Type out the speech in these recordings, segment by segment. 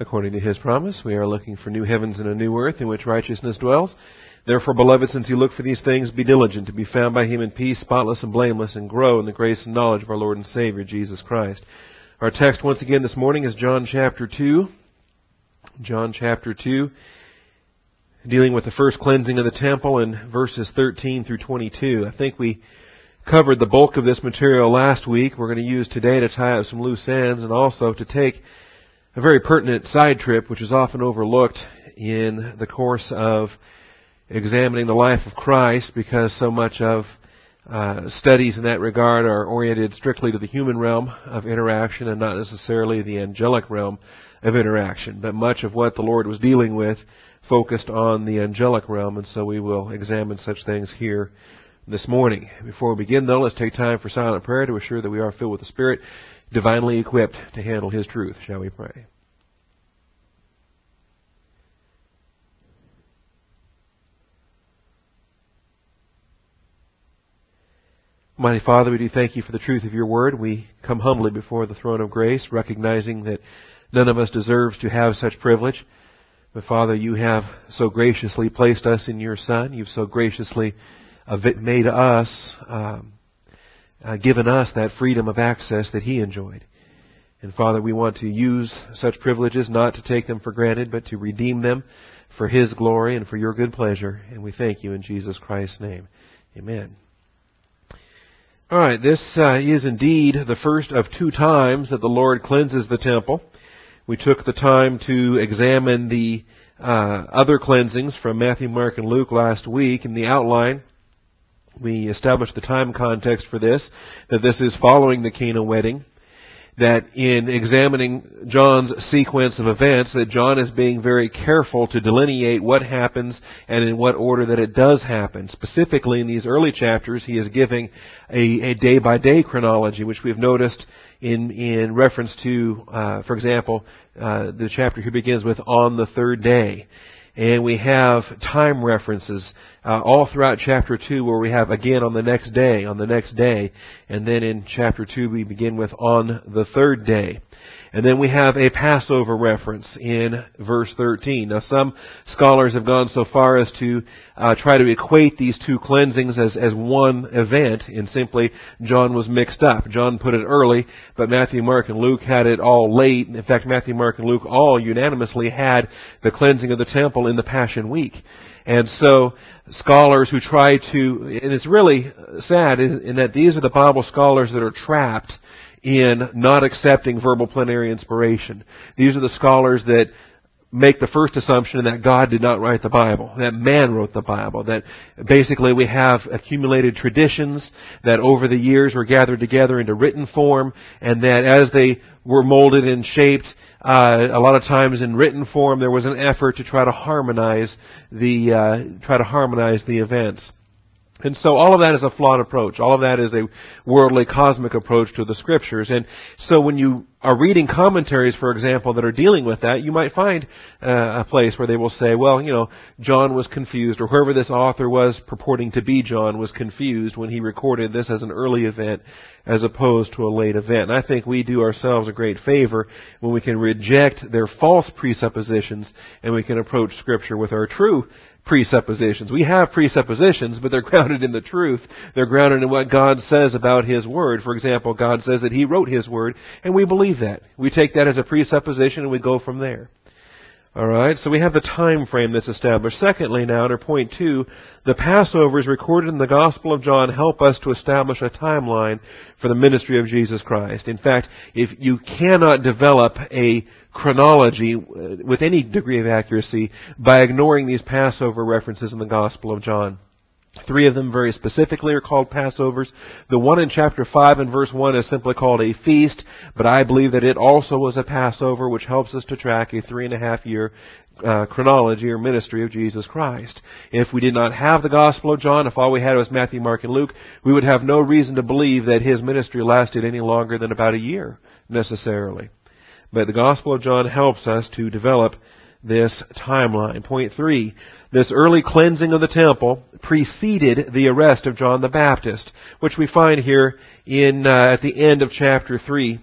According to his promise, we are looking for new heavens and a new earth in which righteousness dwells. Therefore, beloved, since you look for these things, be diligent to be found by him in peace, spotless and blameless, and grow in the grace and knowledge of our Lord and Savior, Jesus Christ. Our text once again this morning is John chapter 2. John chapter 2, dealing with the first cleansing of the temple in verses 13 through 22. I think we covered the bulk of this material last week. We're going to use today to tie up some loose ends and also to take a very pertinent side trip, which is often overlooked in the course of examining the life of Christ, because so much of uh, studies in that regard are oriented strictly to the human realm of interaction and not necessarily the angelic realm of interaction. But much of what the Lord was dealing with focused on the angelic realm, and so we will examine such things here this morning. Before we begin, though, let's take time for silent prayer to assure that we are filled with the Spirit divinely equipped to handle His truth. Shall we pray? Mighty Father, we do thank you for the truth of your word. We come humbly before the throne of grace, recognizing that none of us deserves to have such privilege. But Father, you have so graciously placed us in your Son. You've so graciously made us um, uh, given us that freedom of access that He enjoyed. And Father, we want to use such privileges not to take them for granted, but to redeem them for His glory and for your good pleasure. And we thank you in Jesus Christ's name. Amen. All right, this uh, is indeed the first of two times that the Lord cleanses the temple. We took the time to examine the uh, other cleansings from Matthew, Mark, and Luke last week. In the outline, we established the time context for this, that this is following the Cana wedding, that in examining John's sequence of events, that John is being very careful to delineate what happens and in what order that it does happen. Specifically, in these early chapters, he is giving a, day by day chronology, which we've noticed in in reference to, uh, for example, uh, the chapter he begins with on the third day. And we have time references uh, all throughout chapter 2 where we have again on the next day, on the next day. And then in chapter 2 we begin with on the third day. And then we have a Passover reference in verse 13. Now some scholars have gone so far as to uh, try to equate these two cleansings as, as one event and simply John was mixed up. John put it early, but Matthew, Mark, and Luke had it all late. In fact, Matthew, Mark, and Luke all unanimously had the cleansing of the temple in the Passion Week. And so scholars who try to, and it's really sad in that these are the Bible scholars that are trapped in not accepting verbal plenary inspiration. These are the scholars that make the first assumption that God did not write the Bible, that man wrote the Bible, that basically we have accumulated traditions that over the years were gathered together into written form, and that as they were molded and shaped, uh, a lot of times in written form there was an effort to try to harmonize the uh, try to harmonize the events. And so all of that is a flawed approach. All of that is a worldly, cosmic approach to the scriptures. And so when you are reading commentaries, for example, that are dealing with that, you might find uh, a place where they will say, well, you know, John was confused, or whoever this author was purporting to be John was confused when he recorded this as an early event as opposed to a late event. And I think we do ourselves a great favor when we can reject their false presuppositions and we can approach scripture with our true presuppositions. We have presuppositions, but they're grounded in the truth. They're grounded in what God says about His Word. For example, God says that He wrote His Word, and we believe that. We take that as a presupposition and we go from there. Alright, so we have the time frame that's established. Secondly, now, under point two, the Passovers recorded in the Gospel of John help us to establish a timeline for the ministry of Jesus Christ. In fact, if you cannot develop a chronology uh, with any degree of accuracy by ignoring these Passover references in the Gospel of John. Three of them very specifically are called Passovers. The one in chapter 5 and verse 1 is simply called a feast, but I believe that it also was a Passover, which helps us to track a three and a half year uh, chronology or ministry of Jesus Christ. If we did not have the Gospel of John, if all we had was Matthew, Mark, and Luke, we would have no reason to believe that his ministry lasted any longer than about a year, necessarily. But the Gospel of John helps us to develop this timeline. Point three, this early cleansing of the temple preceded the arrest of John the Baptist, which we find here in uh, at the end of chapter three.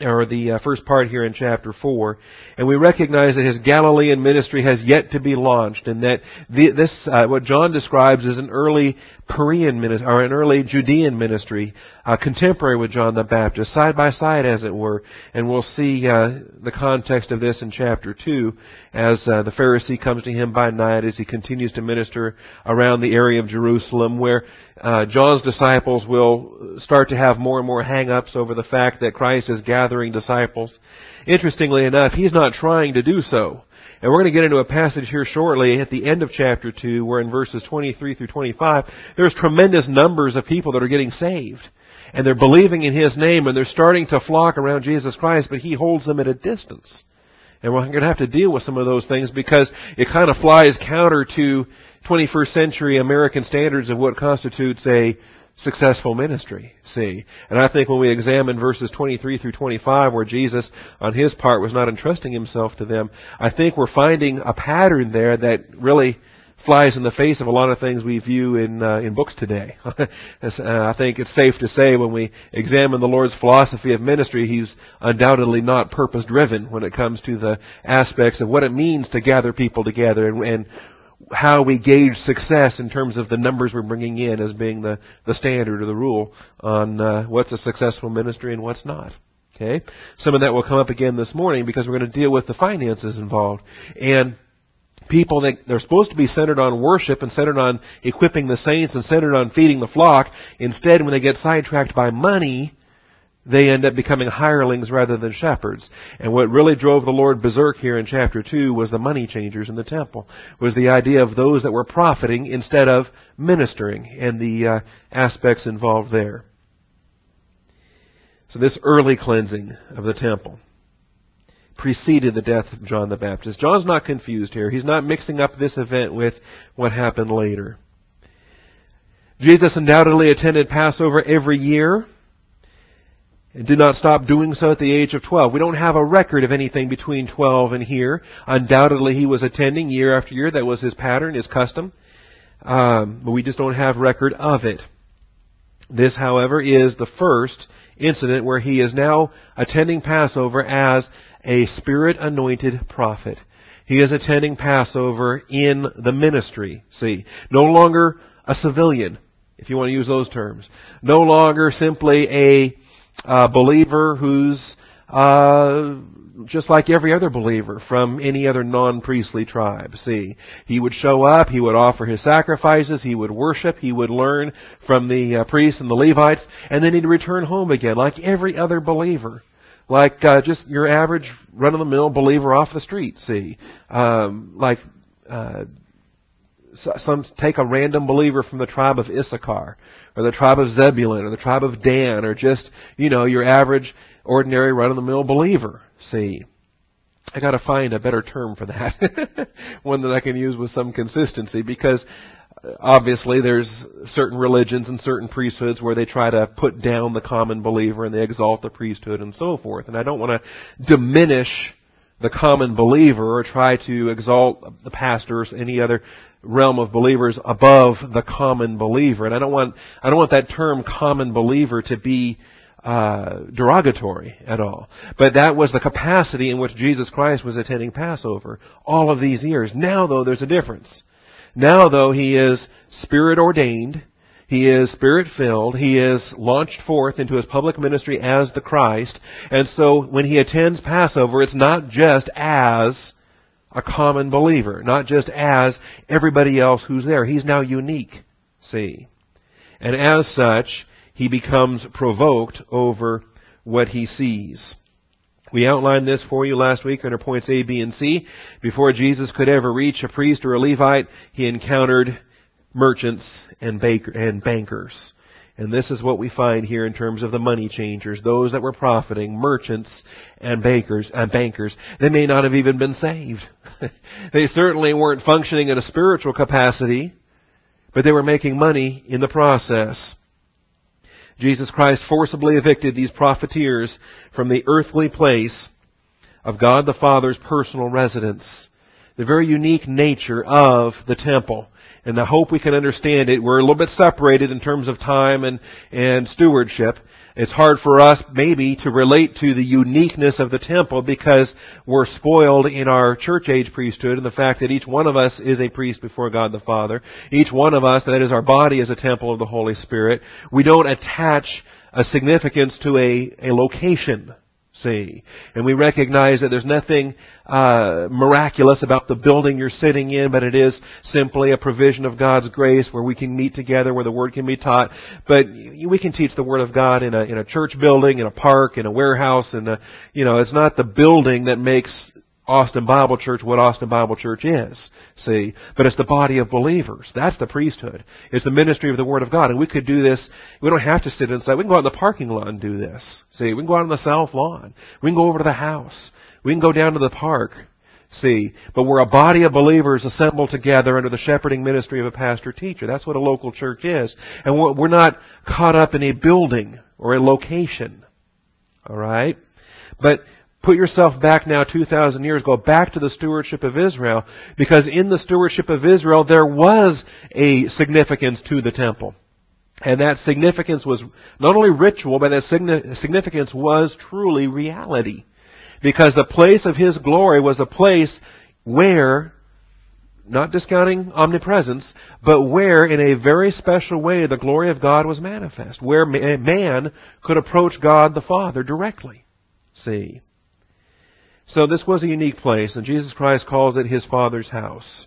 or the uh, first part here in chapter 4. And we recognize that his Galilean ministry has yet to be launched and that the, this, uh, what John describes as an early Perean ministry, or an early Judean ministry, uh, contemporary with John the Baptist, side by side as it were. And we'll see uh, the context of this in chapter 2 as uh, the Pharisee comes to him by night as he continues to minister around the area of Jerusalem where uh, John's disciples will start to have more and more hang-ups over the fact that Christ is gathering disciples. Interestingly enough, he's not trying to do so. And we're going to get into a passage here shortly at the end of chapter 2 where in verses 23 through 25 there's tremendous numbers of people that are getting saved. And they're believing in His name and they're starting to flock around Jesus Christ, but He holds them at a distance. And we're going to have to deal with some of those things because it kind of flies counter to 21st century American standards of what constitutes a successful ministry, see. And I think when we examine verses 23 through 25 where Jesus on his part was not entrusting himself to them, I think we're finding a pattern there that really flies in the face of a lot of things we view in uh, in books today. uh, I think it's safe to say when we examine the Lord's philosophy of ministry, He's undoubtedly not purpose driven when it comes to the aspects of what it means to gather people together and, and how we gauge success in terms of the numbers we're bringing in as being the, the standard or the rule on uh, what's a successful ministry and what's not. Okay? Some of that will come up again this morning because we're going to deal with the finances involved. And people that they're supposed to be centered on worship and centered on equipping the saints and centered on feeding the flock. Instead, when they get sidetracked by money, they end up becoming hirelings rather than shepherds. And what really drove the Lord berserk here in chapter 2 was the money changers in the temple. Was the idea of those that were profiting instead of ministering and the uh, aspects involved there. So this early cleansing of the temple preceded the death of John the Baptist. John's not confused here. He's not mixing up this event with what happened later. Jesus undoubtedly attended Passover every year and did not stop doing so at the age of 12. We don't have a record of anything between 12 and here. Undoubtedly he was attending year after year. That was his pattern, his custom. Um, but we just don't have record of it. This, however, is the first incident where he is now attending Passover as a spirit anointed prophet. He is attending Passover in the ministry, see. No longer a civilian, if you want to use those terms. No longer simply a uh, believer who's uh, just like every other believer from any other non-priestly tribe. See, he would show up, he would offer his sacrifices, he would worship, he would learn from the uh, priests and the Levites, and then he'd return home again, like every other believer. Like uh, just your average run-of-the-mill believer off the street. See, um, like uh, some take a random believer from the tribe of Issachar or the tribe of Zebulun or the tribe of Dan or just, you know, your average ordinary run of the mill believer. See. I gotta find a better term for that. One that I can use with some consistency because uh, obviously there's certain religions and certain priesthoods where they try to put down the common believer and they exalt the priesthood and so forth. And I don't want to diminish the common believer or try to exalt the pastors, any other realm of believers above the common believer. And I don't want, I don't want that term common believer to be uh, derogatory at all. But that was the capacity in which Jesus Christ was attending Passover all of these years. Now though, there's a difference. Now though, he is spirit ordained, he is spirit filled. He is launched forth into his public ministry as the Christ. And so when he attends Passover, it's not just as a common believer, not just as everybody else who's there. He's now unique, see. And as such, he becomes provoked over what he sees. We outlined this for you last week under points A, B, and C. Before Jesus could ever reach a priest or a Levite, he encountered merchants and, baker, and bankers. And this is what we find here in terms of the money changers, those that were profiting, merchants and bakers and bankers. They may not have even been saved. they certainly weren't functioning in a spiritual capacity, but they were making money in the process. Jesus Christ forcibly evicted these profiteers from the earthly place of God the Father's personal residence. The very unique nature of the temple and I hope we can understand it. We're a little bit separated in terms of time and, and stewardship. it's hard for us maybe to relate to the uniqueness of the temple because we're spoiled in our church age priesthood and the fact that each one of us is a priest before God the Father. Each one of us, that is our body, is a temple of the Holy Spirit. We don't attach a significance to a, a location see. And we recognize that there's nothing uh, miraculous about the building you're sitting in, but it is simply a provision of God's grace where we can meet together, where the Word can be taught. But we can teach the Word of God in a in a church building, in a park, in a warehouse, and you know, it's not the building that makes Austin Bible Church what Austin Bible Church is. See? But it's the body of believers. That's the priesthood. It's the ministry of the Word of God. And we could do this, we don't have to sit inside. We can go out in the parking lot and do this. See? We can go out on the south lawn. We can go over to the house. We can go down to the park. See? But we're a body of believers assembled together under the shepherding ministry of a pastor teacher. That's what a local church is. And we're not caught up in a building or a location. Alright? But Put yourself back now 2,000 years, go back to the stewardship of Israel, because in the stewardship of Israel there was a significance to the temple. And that significance was not only ritual, but that significance was truly reality. Because the place of His glory was a place where, not discounting omnipresence, but where in a very special way the glory of God was manifest. Where man could approach God the Father directly. See. So this was a unique place, and Jesus Christ calls it His Father's house.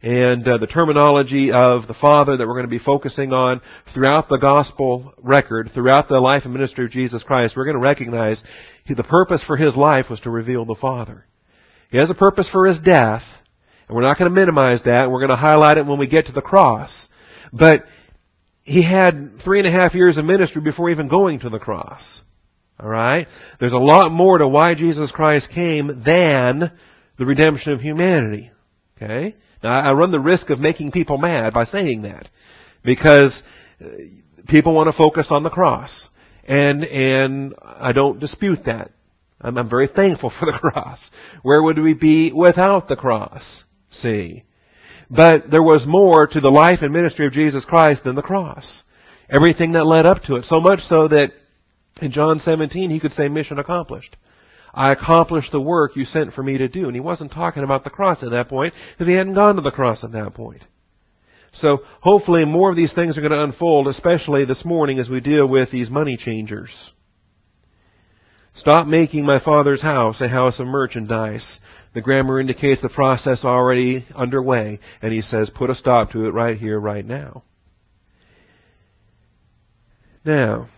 And uh, the terminology of the Father that we're going to be focusing on throughout the gospel record, throughout the life and ministry of Jesus Christ, we're going to recognize he, the purpose for His life was to reveal the Father. He has a purpose for His death, and we're not going to minimize that. We're going to highlight it when we get to the cross. But He had three and a half years of ministry before even going to the cross. Alright? There's a lot more to why Jesus Christ came than the redemption of humanity. Okay? Now, I run the risk of making people mad by saying that. Because uh, people want to focus on the cross. And, and I don't dispute that. I'm, I'm very thankful for the cross. Where would we be without the cross? See? But there was more to the life and ministry of Jesus Christ than the cross. Everything that led up to it. So much so that in John 17, he could say, mission accomplished. I accomplished the work you sent for me to do. And he wasn't talking about the cross at that point, because he hadn't gone to the cross at that point. So hopefully more of these things are going to unfold, especially this morning as we deal with these money changers. Stop making my father's house a house of merchandise. The grammar indicates the process already underway, and he says put a stop to it right here, right now. Now,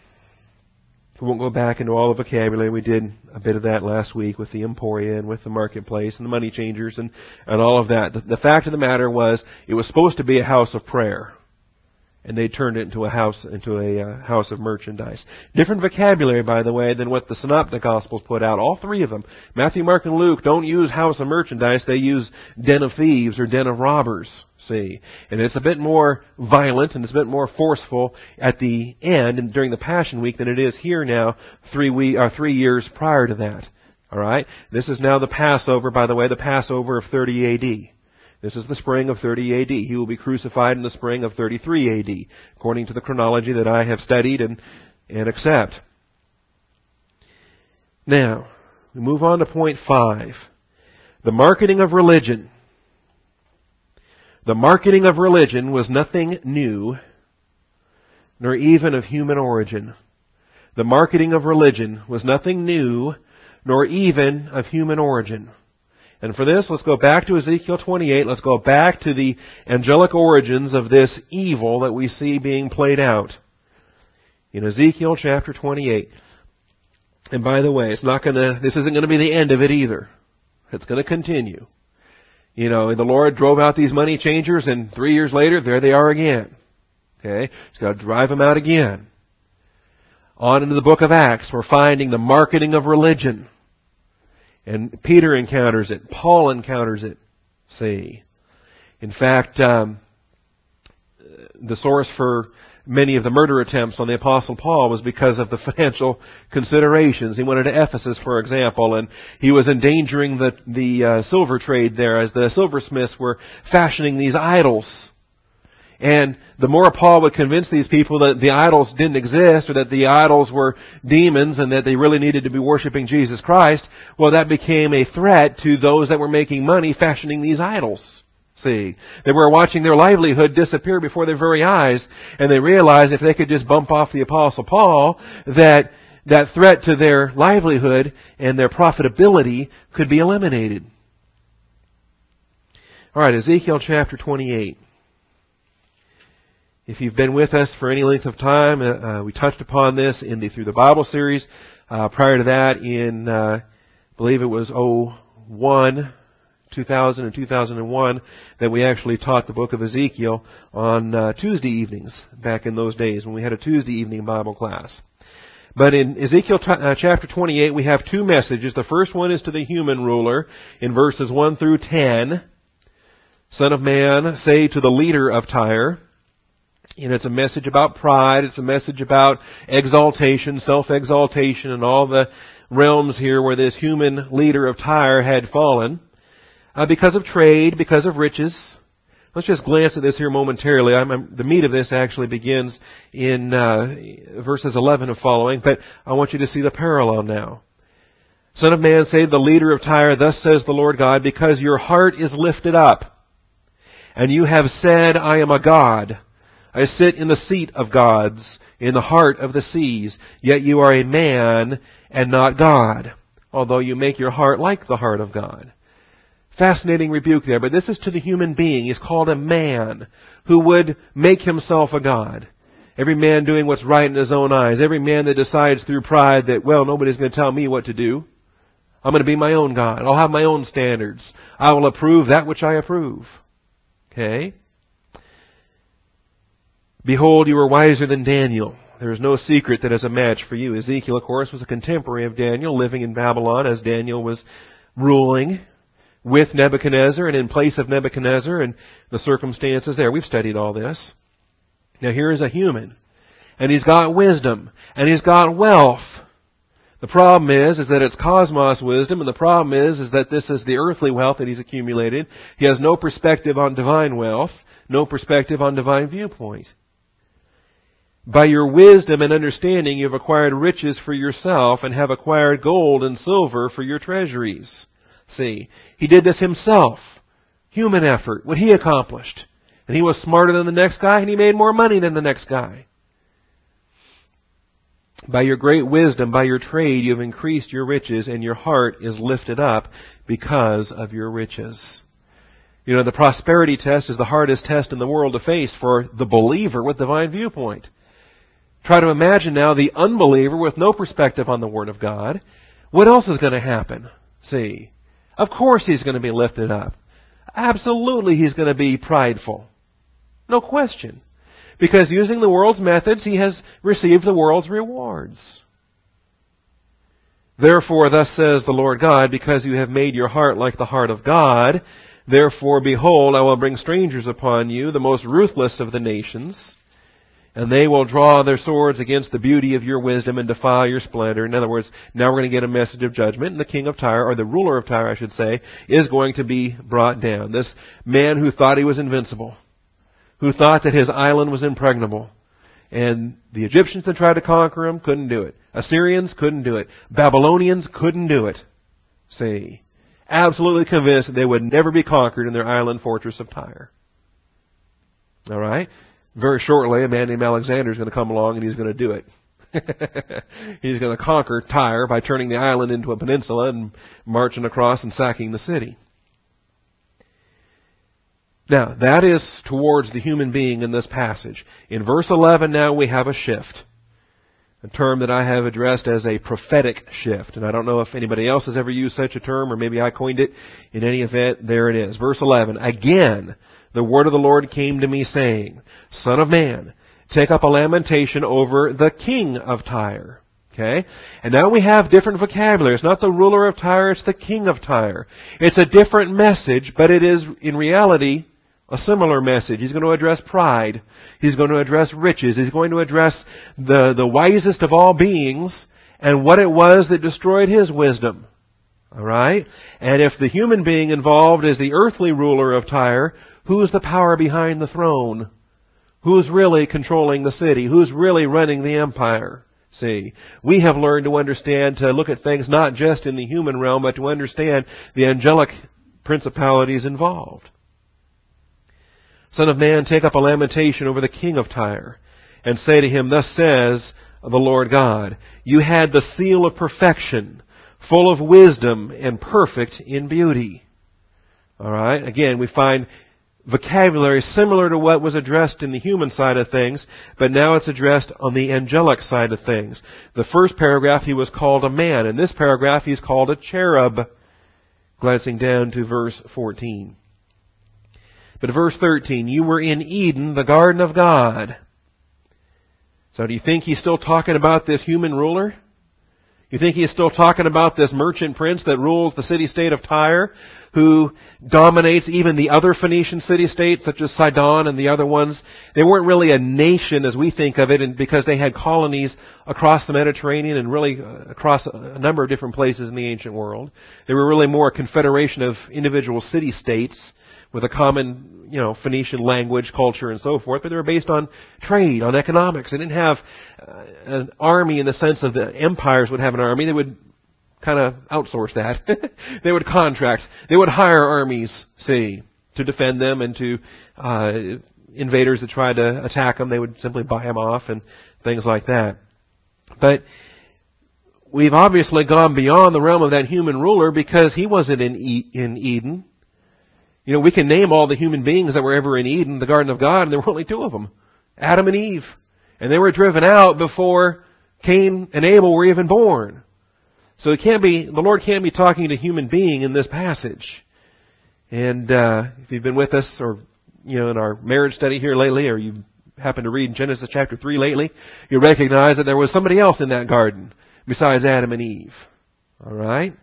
we won't go back into all the vocabulary. We did a bit of that last week with the Emporia and with the marketplace and the money changers and, and all of that. The, the fact of the matter was it was supposed to be a house of prayer and they turned it into a house into a uh, house of merchandise. Different vocabulary, by the way, than what the Synoptic Gospels put out. All three of them, Matthew, Mark, and Luke, don't use house of merchandise. They use den of thieves or den of robbers. See, and it's a bit more violent and it's a bit more forceful at the end and during the Passion Week than it is here now, three we or uh, three years prior to that. All right, this is now the Passover. By the way, the Passover of 30 A.D. This is the spring of 30 AD. He will be crucified in the spring of 33 AD, according to the chronology that I have studied and, and accept. Now, we move on to point five. The marketing of religion. The marketing of religion was nothing new, nor even of human origin. The marketing of religion was nothing new, nor even of human origin. And for this, let's go back to Ezekiel 28. Let's go back to the angelic origins of this evil that we see being played out. In Ezekiel chapter 28. And by the way, it's not gonna, this isn't gonna be the end of it either. It's gonna continue. You know, the Lord drove out these money changers and three years later, there they are again. Okay? He's got to drive them out again. On into the book of Acts, we're finding the marketing of religion. And Peter encounters it. Paul encounters it. See. In fact, um, the source for many of the murder attempts on the Apostle Paul was because of the financial considerations. He went into Ephesus, for example, and he was endangering the, the uh, silver trade there as the silversmiths were fashioning these idols. And the more Paul would convince these people that the idols didn't exist or that the idols were demons and that they really needed to be worshiping Jesus Christ, well that became a threat to those that were making money fashioning these idols. See, they were watching their livelihood disappear before their very eyes and they realized if they could just bump off the apostle Paul that that threat to their livelihood and their profitability could be eliminated. Alright, Ezekiel chapter 28. If you've been with us for any length of time, uh, uh, we touched upon this in the Through the Bible series. Uh, prior to that, in uh, I believe it was 01, 2000 and 2001, that we actually taught the book of Ezekiel on uh, Tuesday evenings back in those days when we had a Tuesday evening Bible class. But in Ezekiel uh, chapter 28, we have two messages. The first one is to the human ruler in verses 1 through 10. Son of man, say to the leader of Tyre, you know, it's a message about pride. It's a message about exaltation, self-exaltation, and all the realms here where this human leader of Tyre had fallen. Uh, because of trade, because of riches. Let's just glance at this here momentarily. I'm, I'm, the meat of this actually begins in uh, verses 11 and following, but I want you to see the parallel now. Son of man, say the leader of Tyre, thus says the Lord God, because your heart is lifted up, and you have said, I am a God. I sit in the seat of gods, in the heart of the seas, yet you are a man and not God, although you make your heart like the heart of God. Fascinating rebuke there, but this is to the human being. He's called a man who would make himself a God. Every man doing what's right in his own eyes. Every man that decides through pride that, well, nobody's going to tell me what to do. I'm going to be my own God. I'll have my own standards. I will approve that which I approve. Okay? Behold, you are wiser than Daniel. There is no secret that is a match for you. Ezekiel, of course, was a contemporary of Daniel, living in Babylon as Daniel was ruling with Nebuchadnezzar and in place of Nebuchadnezzar and the circumstances there. We've studied all this. Now here is a human. And he's got wisdom. And he's got wealth. The problem is, is that it's cosmos wisdom, and the problem is, is that this is the earthly wealth that he's accumulated. He has no perspective on divine wealth, no perspective on divine viewpoint. By your wisdom and understanding you have acquired riches for yourself and have acquired gold and silver for your treasuries. See, he did this himself. Human effort, what he accomplished. And he was smarter than the next guy and he made more money than the next guy. By your great wisdom, by your trade, you have increased your riches and your heart is lifted up because of your riches. You know, the prosperity test is the hardest test in the world to face for the believer with divine viewpoint. Try to imagine now the unbeliever with no perspective on the Word of God. What else is going to happen? See. Of course he's going to be lifted up. Absolutely he's going to be prideful. No question. Because using the world's methods, he has received the world's rewards. Therefore, thus says the Lord God, because you have made your heart like the heart of God, therefore, behold, I will bring strangers upon you, the most ruthless of the nations, and they will draw their swords against the beauty of your wisdom and defile your splendor. In other words, now we're going to get a message of judgment, and the king of Tyre, or the ruler of Tyre, I should say, is going to be brought down. This man who thought he was invincible, who thought that his island was impregnable. And the Egyptians that tried to conquer him couldn't do it. Assyrians couldn't do it. Babylonians couldn't do it. See, absolutely convinced that they would never be conquered in their island fortress of Tyre. All right? Very shortly, a man named Alexander is going to come along and he's going to do it. he's going to conquer Tyre by turning the island into a peninsula and marching across and sacking the city. Now, that is towards the human being in this passage. In verse 11 now we have a shift. A term that I have addressed as a prophetic shift. And I don't know if anybody else has ever used such a term or maybe I coined it. In any event, there it is. Verse 11. Again, the word of the Lord came to me saying, Son of man, take up a lamentation over the king of Tyre. Okay? And now we have different vocabulary. It's not the ruler of Tyre, it's the king of Tyre. It's a different message, but it is, in reality, a similar message. He's going to address pride. He's going to address riches. He's going to address the, the wisest of all beings and what it was that destroyed his wisdom. Alright? And if the human being involved is the earthly ruler of Tyre, who is the power behind the throne? Who's really controlling the city? Who's really running the empire? See, we have learned to understand, to look at things not just in the human realm, but to understand the angelic principalities involved. Son of man, take up a lamentation over the king of Tyre, and say to him, Thus says the Lord God, You had the seal of perfection, full of wisdom and perfect in beauty. Alright, again, we find vocabulary similar to what was addressed in the human side of things, but now it's addressed on the angelic side of things. The first paragraph he was called a man. In this paragraph he's called a cherub. Glancing down to verse 14. But verse 13, you were in Eden, the garden of God. So do you think he's still talking about this human ruler? You think he's still talking about this merchant prince that rules the city-state of Tyre, who dominates even the other Phoenician city-states, such as Sidon and the other ones? They weren't really a nation as we think of it, and because they had colonies across the Mediterranean and really uh, across a number of different places in the ancient world. They were really more a confederation of individual city-states with a common, you know, Phoenician language, culture, and so forth, but they were based on trade, on economics. They didn't have uh, an army in the sense of the empires would have an army. They would kind of outsource that. they would contract. They would hire armies, see, to defend them and to uh, invaders that tried to attack them. They would simply buy them off and things like that. But we've obviously gone beyond the realm of that human ruler because he wasn't in, e- in Eden. You know, we can name all the human beings that were ever in Eden, the Garden of God, and there were only two of them. Adam and Eve. And they were driven out before Cain and Abel were even born. So it can't be, the Lord can't be talking to human being in this passage. And, uh, if you've been with us or, you know, in our marriage study here lately, or you happen to read Genesis chapter 3 lately, you recognize that there was somebody else in that garden besides Adam and Eve. Alright?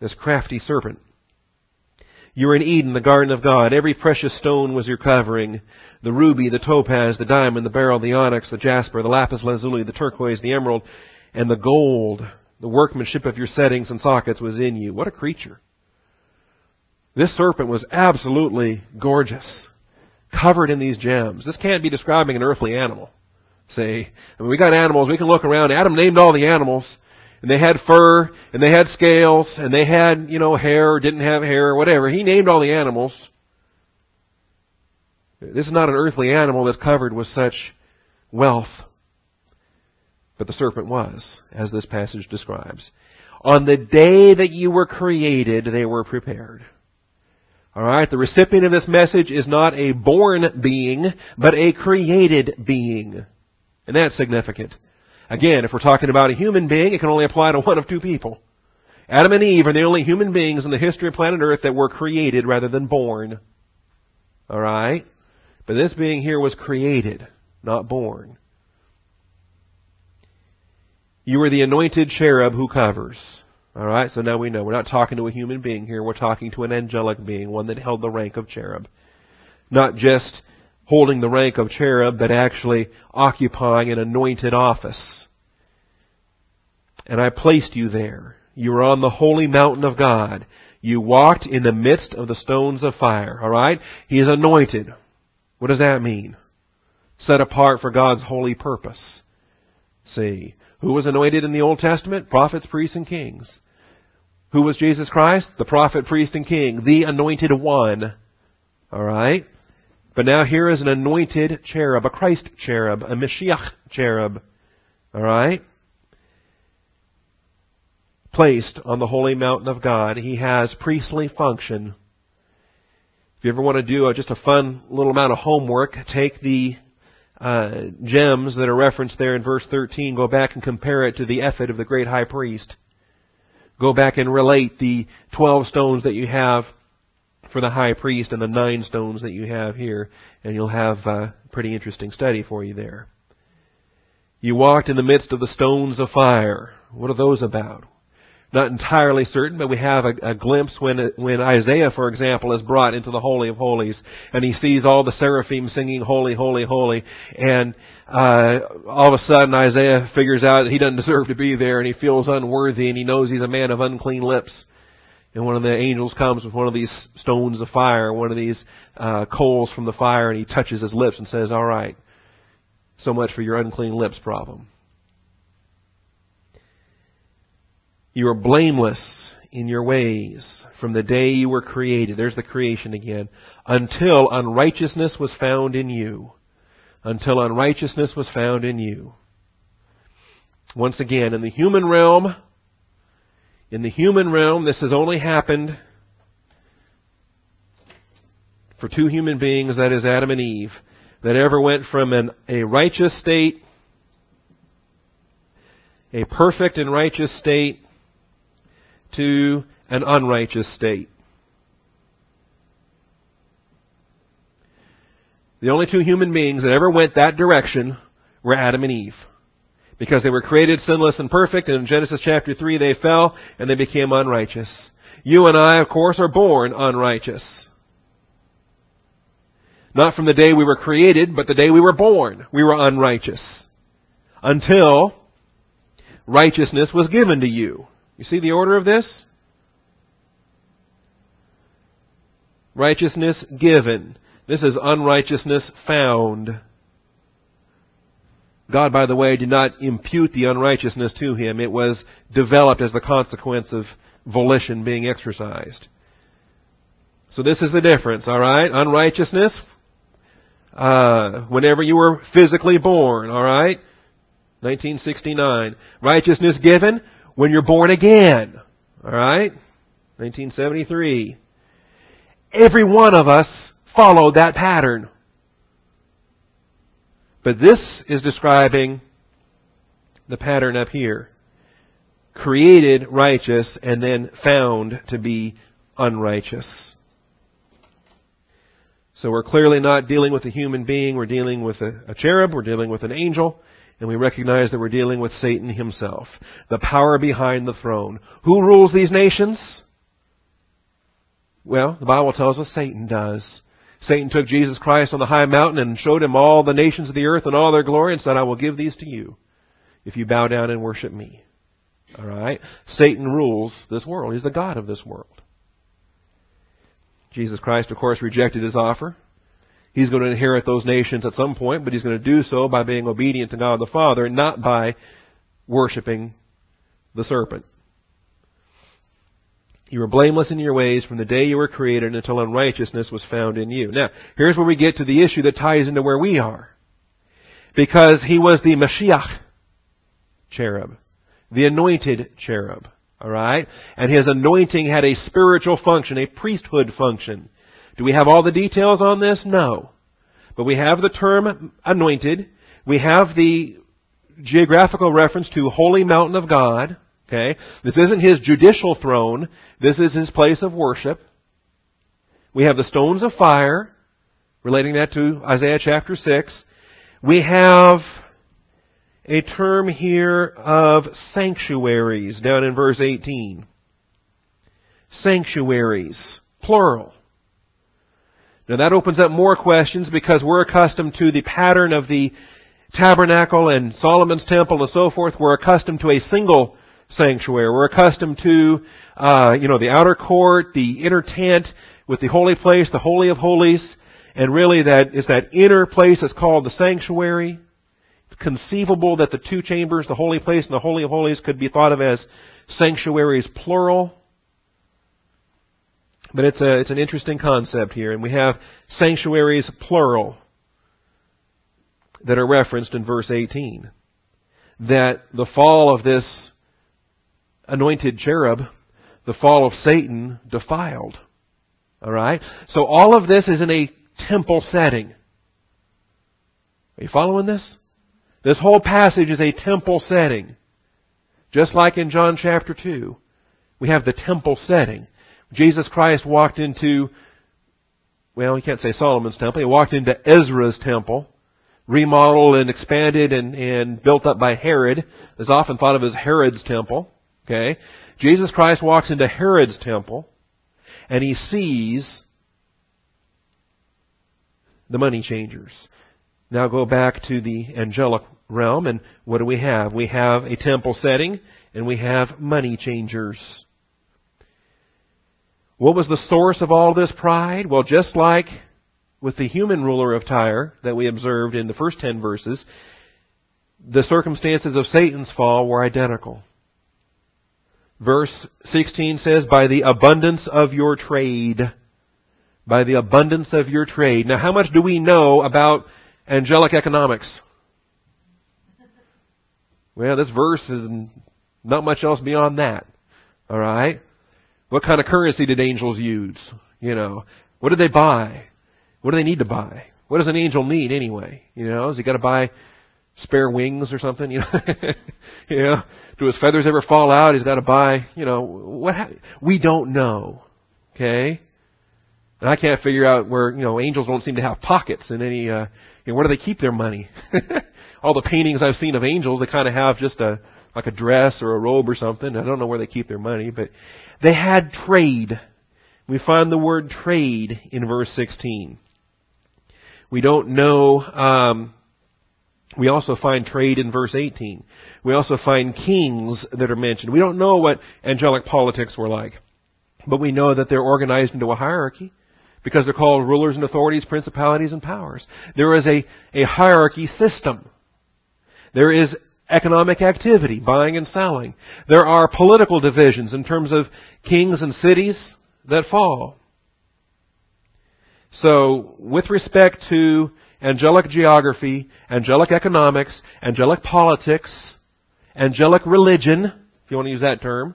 This crafty serpent. You were in Eden, the garden of God. Every precious stone was your covering. The ruby, the topaz, the diamond, the beryl, the onyx, the jasper, the lapis lazuli, the turquoise, the emerald, and the gold. The workmanship of your settings and sockets was in you. What a creature. This serpent was absolutely gorgeous. Covered in these gems. This can't be describing an earthly animal. See, I mean, we got animals, we can look around. Adam named all the animals and they had fur, and they had scales, and they had, you know, hair or didn't have hair or whatever. He named all the animals. This is not an earthly animal that's covered with such wealth. But the serpent was, as this passage describes. On the day that you were created, they were prepared. Alright, the recipient of this message is not a born being, but a created being. And that's significant. Again, if we're talking about a human being, it can only apply to one of two people. Adam and Eve are the only human beings in the history of planet Earth that were created rather than born. Alright? But this being here was created, not born. You are the anointed cherub who covers. Alright, so now we know. We're not talking to a human being here. We're talking to an angelic being, one that held the rank of cherub. Not just holding the rank of cherub, but actually occupying an anointed office. And I placed you there. You were on the holy mountain of God. You walked in the midst of the stones of fire. Alright? He is anointed. What does that mean? Set apart for God's holy purpose. See. Who was anointed in the Old Testament? Prophets, priests, and kings. Who was Jesus Christ? The prophet, priest, and king. The anointed one. Alright? But now here is an anointed cherub, a Christ cherub, a Mashiach cherub. Alright? Placed on the holy mountain of God. He has priestly function. If you ever want to do just a fun little amount of homework, take the uh, gems that are referenced there in verse 13, go back and compare it to the ephod of the great high priest. Go back and relate the 12 stones that you have for the high priest and the nine stones that you have here, and you'll have a pretty interesting study for you there. You walked in the midst of the stones of fire. What are those about? Not entirely certain, but we have a, a glimpse when when Isaiah, for example, is brought into the holy of holies, and he sees all the seraphim singing "Holy, Holy, Holy," and uh, all of a sudden Isaiah figures out he doesn't deserve to be there, and he feels unworthy, and he knows he's a man of unclean lips and one of the angels comes with one of these stones of fire, one of these uh, coals from the fire, and he touches his lips and says, "All right, So much for your unclean lips problem. You are blameless in your ways from the day you were created. There's the creation again. Until unrighteousness was found in you. Until unrighteousness was found in you. Once again, in the human realm, in the human realm, this has only happened for two human beings, that is Adam and Eve, that ever went from an, a righteous state, a perfect and righteous state, to an unrighteous state. The only two human beings that ever went that direction were Adam and Eve. Because they were created sinless and perfect, and in Genesis chapter 3 they fell and they became unrighteous. You and I, of course, are born unrighteous. Not from the day we were created, but the day we were born, we were unrighteous. Until righteousness was given to you. You see the order of this? Righteousness given. This is unrighteousness found. God, by the way, did not impute the unrighteousness to him. It was developed as the consequence of volition being exercised. So this is the difference, alright? Unrighteousness, uh, whenever you were physically born, alright? 1969. Righteousness given when you're born again. Alright? 1973. Every one of us followed that pattern. But this is describing the pattern up here. Created righteous and then found to be unrighteous. So we're clearly not dealing with a human being, we're dealing with a, a cherub, we're dealing with an angel, and we recognize that we're dealing with Satan himself, the power behind the throne. Who rules these nations? Well, the Bible tells us Satan does. Satan took Jesus Christ on the high mountain and showed him all the nations of the earth and all their glory and said, I will give these to you if you bow down and worship me. Alright? Satan rules this world. He's the God of this world. Jesus Christ, of course, rejected his offer. He's going to inherit those nations at some point, but he's going to do so by being obedient to God the Father, not by worshiping the serpent. You were blameless in your ways from the day you were created until unrighteousness was found in you. Now, here's where we get to the issue that ties into where we are. Because he was the Mashiach cherub, the anointed cherub. Alright? And his anointing had a spiritual function, a priesthood function. Do we have all the details on this? No. But we have the term anointed. We have the geographical reference to holy mountain of God. Okay? This isn't his judicial throne. This is his place of worship. We have the stones of fire, relating that to Isaiah chapter 6. We have a term here of sanctuaries down in verse 18. Sanctuaries, plural. Now that opens up more questions because we're accustomed to the pattern of the tabernacle and Solomon's temple and so forth. We're accustomed to a single sanctuary. We're accustomed to, uh, you know, the outer court, the inner tent with the holy place, the holy of holies, and really that is that inner place that's called the sanctuary. It's conceivable that the two chambers, the holy place and the holy of holies, could be thought of as sanctuaries plural. But it's a, it's an interesting concept here, and we have sanctuaries plural that are referenced in verse 18. That the fall of this anointed cherub, the fall of Satan, defiled. Alright? So all of this is in a temple setting. Are you following this? This whole passage is a temple setting. Just like in John chapter 2, we have the temple setting. Jesus Christ walked into, well, you can't say Solomon's temple, he walked into Ezra's temple, remodeled and expanded and, and built up by Herod, is often thought of as Herod's temple. Okay? Jesus Christ walks into Herod's temple, and he sees the money changers. Now go back to the angelic realm, and what do we have? We have a temple setting, and we have money changers. What was the source of all this pride? Well, just like with the human ruler of Tyre that we observed in the first ten verses, the circumstances of Satan's fall were identical. Verse 16 says, by the abundance of your trade. By the abundance of your trade. Now how much do we know about angelic economics? Well, this verse is not much else beyond that. Alright? What kind of currency did angels use? You know, what did they buy? What do they need to buy? What does an angel need anyway? You know, has he got to buy spare wings or something? You know, know, do his feathers ever fall out? He's got to buy. You know, what? Ha- we don't know. Okay, and I can't figure out where you know angels don't seem to have pockets in any. Uh, you know, where do they keep their money? All the paintings I've seen of angels, they kind of have just a like a dress or a robe or something. I don't know where they keep their money, but they had trade. We find the word trade in verse 16. We don't know, um, we also find trade in verse 18. We also find kings that are mentioned. We don't know what angelic politics were like. But we know that they're organized into a hierarchy because they're called rulers and authorities, principalities and powers. There is a, a hierarchy system. There is economic activity, buying and selling. There are political divisions in terms of kings and cities that fall. So, with respect to angelic geography, angelic economics, angelic politics, angelic religion, if you want to use that term,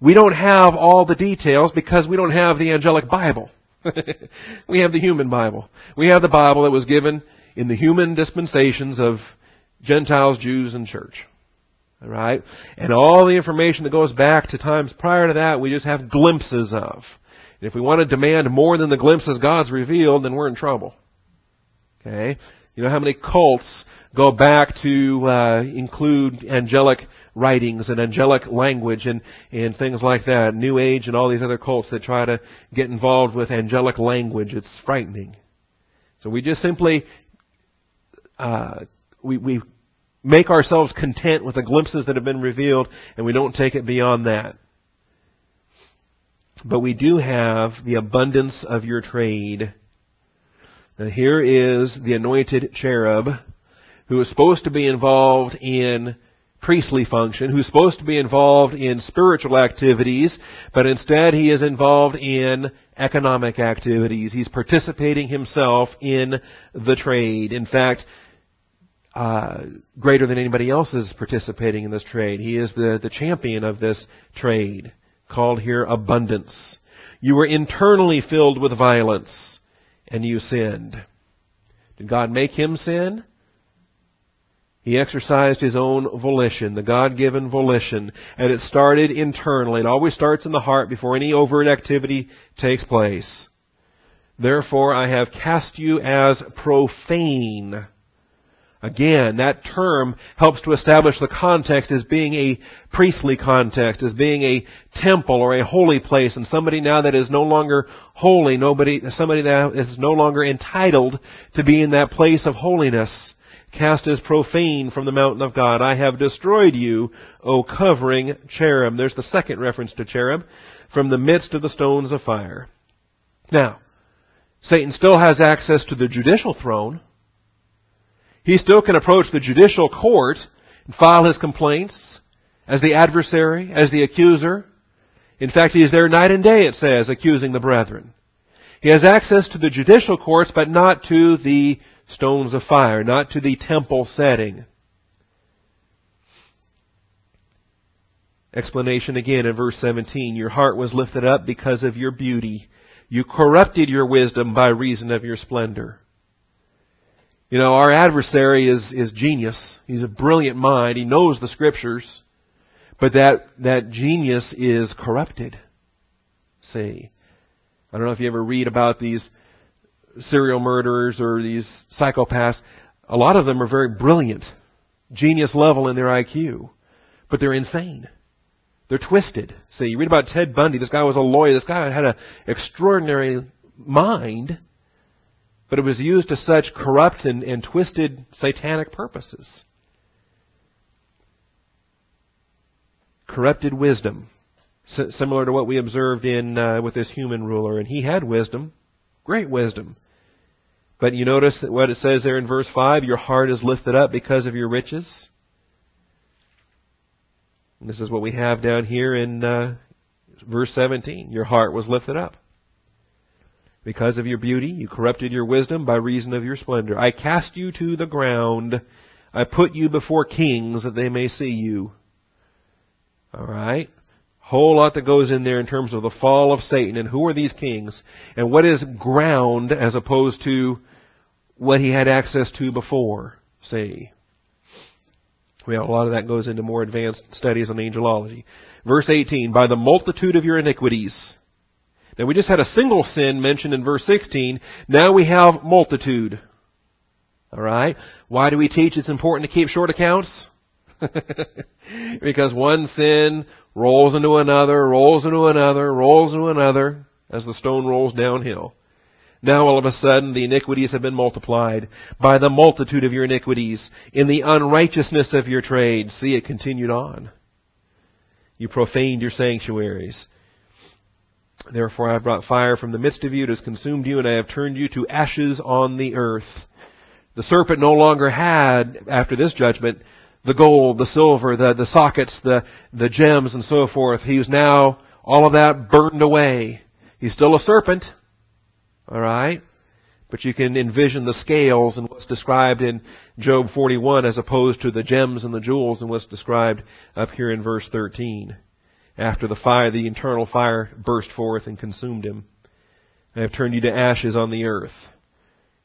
we don't have all the details because we don't have the angelic Bible. we have the human Bible. We have the Bible that was given in the human dispensations of Gentiles, Jews, and church. Alright? And all the information that goes back to times prior to that, we just have glimpses of. And if we want to demand more than the glimpses God's revealed, then we're in trouble. Okay? You know how many cults go back to uh, include angelic writings and angelic language and, and things like that. New Age and all these other cults that try to get involved with angelic language. It's frightening. So we just simply uh, we, we make ourselves content with the glimpses that have been revealed, and we don't take it beyond that. But we do have the abundance of your trade. Now here is the anointed cherub who is supposed to be involved in priestly function, who's supposed to be involved in spiritual activities, but instead he is involved in economic activities. He's participating himself in the trade. In fact, uh, greater than anybody else is participating in this trade. He is the, the champion of this trade called here abundance. You were internally filled with violence and you sinned. Did God make him sin? He exercised his own volition, the God-given volition, and it started internally. It always starts in the heart before any overt activity takes place. Therefore I have cast you as profane Again, that term helps to establish the context as being a priestly context, as being a temple or a holy place, and somebody now that is no longer holy, nobody, somebody that is no longer entitled to be in that place of holiness, cast as profane from the mountain of God. I have destroyed you, O covering cherub. There's the second reference to cherub, from the midst of the stones of fire. Now, Satan still has access to the judicial throne, he still can approach the judicial court and file his complaints as the adversary, as the accuser. In fact, he is there night and day, it says, accusing the brethren. He has access to the judicial courts, but not to the stones of fire, not to the temple setting. Explanation again in verse 17. Your heart was lifted up because of your beauty. You corrupted your wisdom by reason of your splendor. You know, our adversary is, is genius. He's a brilliant mind. He knows the scriptures. But that, that genius is corrupted. See. I don't know if you ever read about these serial murderers or these psychopaths. A lot of them are very brilliant. Genius level in their IQ. But they're insane. They're twisted. See, you read about Ted Bundy. This guy was a lawyer. This guy had an extraordinary mind but it was used to such corrupt and, and twisted satanic purposes. Corrupted wisdom, S- similar to what we observed in uh, with this human ruler, and he had wisdom, great wisdom, But you notice that what it says there in verse 5, your heart is lifted up because of your riches. And this is what we have down here in uh, verse 17. Your heart was lifted up. Because of your beauty, you corrupted your wisdom by reason of your splendor. I cast you to the ground. I put you before kings that they may see you. Alright? Whole lot that goes in there in terms of the fall of Satan and who are these kings and what is ground as opposed to what he had access to before. See? Well, a lot of that goes into more advanced studies on angelology. Verse 18, by the multitude of your iniquities. Now we just had a single sin mentioned in verse 16. Now we have multitude. Alright? Why do we teach it's important to keep short accounts? because one sin rolls into another, rolls into another, rolls into another, as the stone rolls downhill. Now all of a sudden the iniquities have been multiplied by the multitude of your iniquities in the unrighteousness of your trade. See, it continued on. You profaned your sanctuaries. Therefore I have brought fire from the midst of you, it has consumed you, and I have turned you to ashes on the earth. The serpent no longer had, after this judgment, the gold, the silver, the, the sockets, the, the gems, and so forth. He was now, all of that burned away. He's still a serpent. Alright? But you can envision the scales and what's described in Job 41 as opposed to the gems and the jewels and what's described up here in verse 13. After the fire, the internal fire burst forth and consumed him. I have turned you to ashes on the earth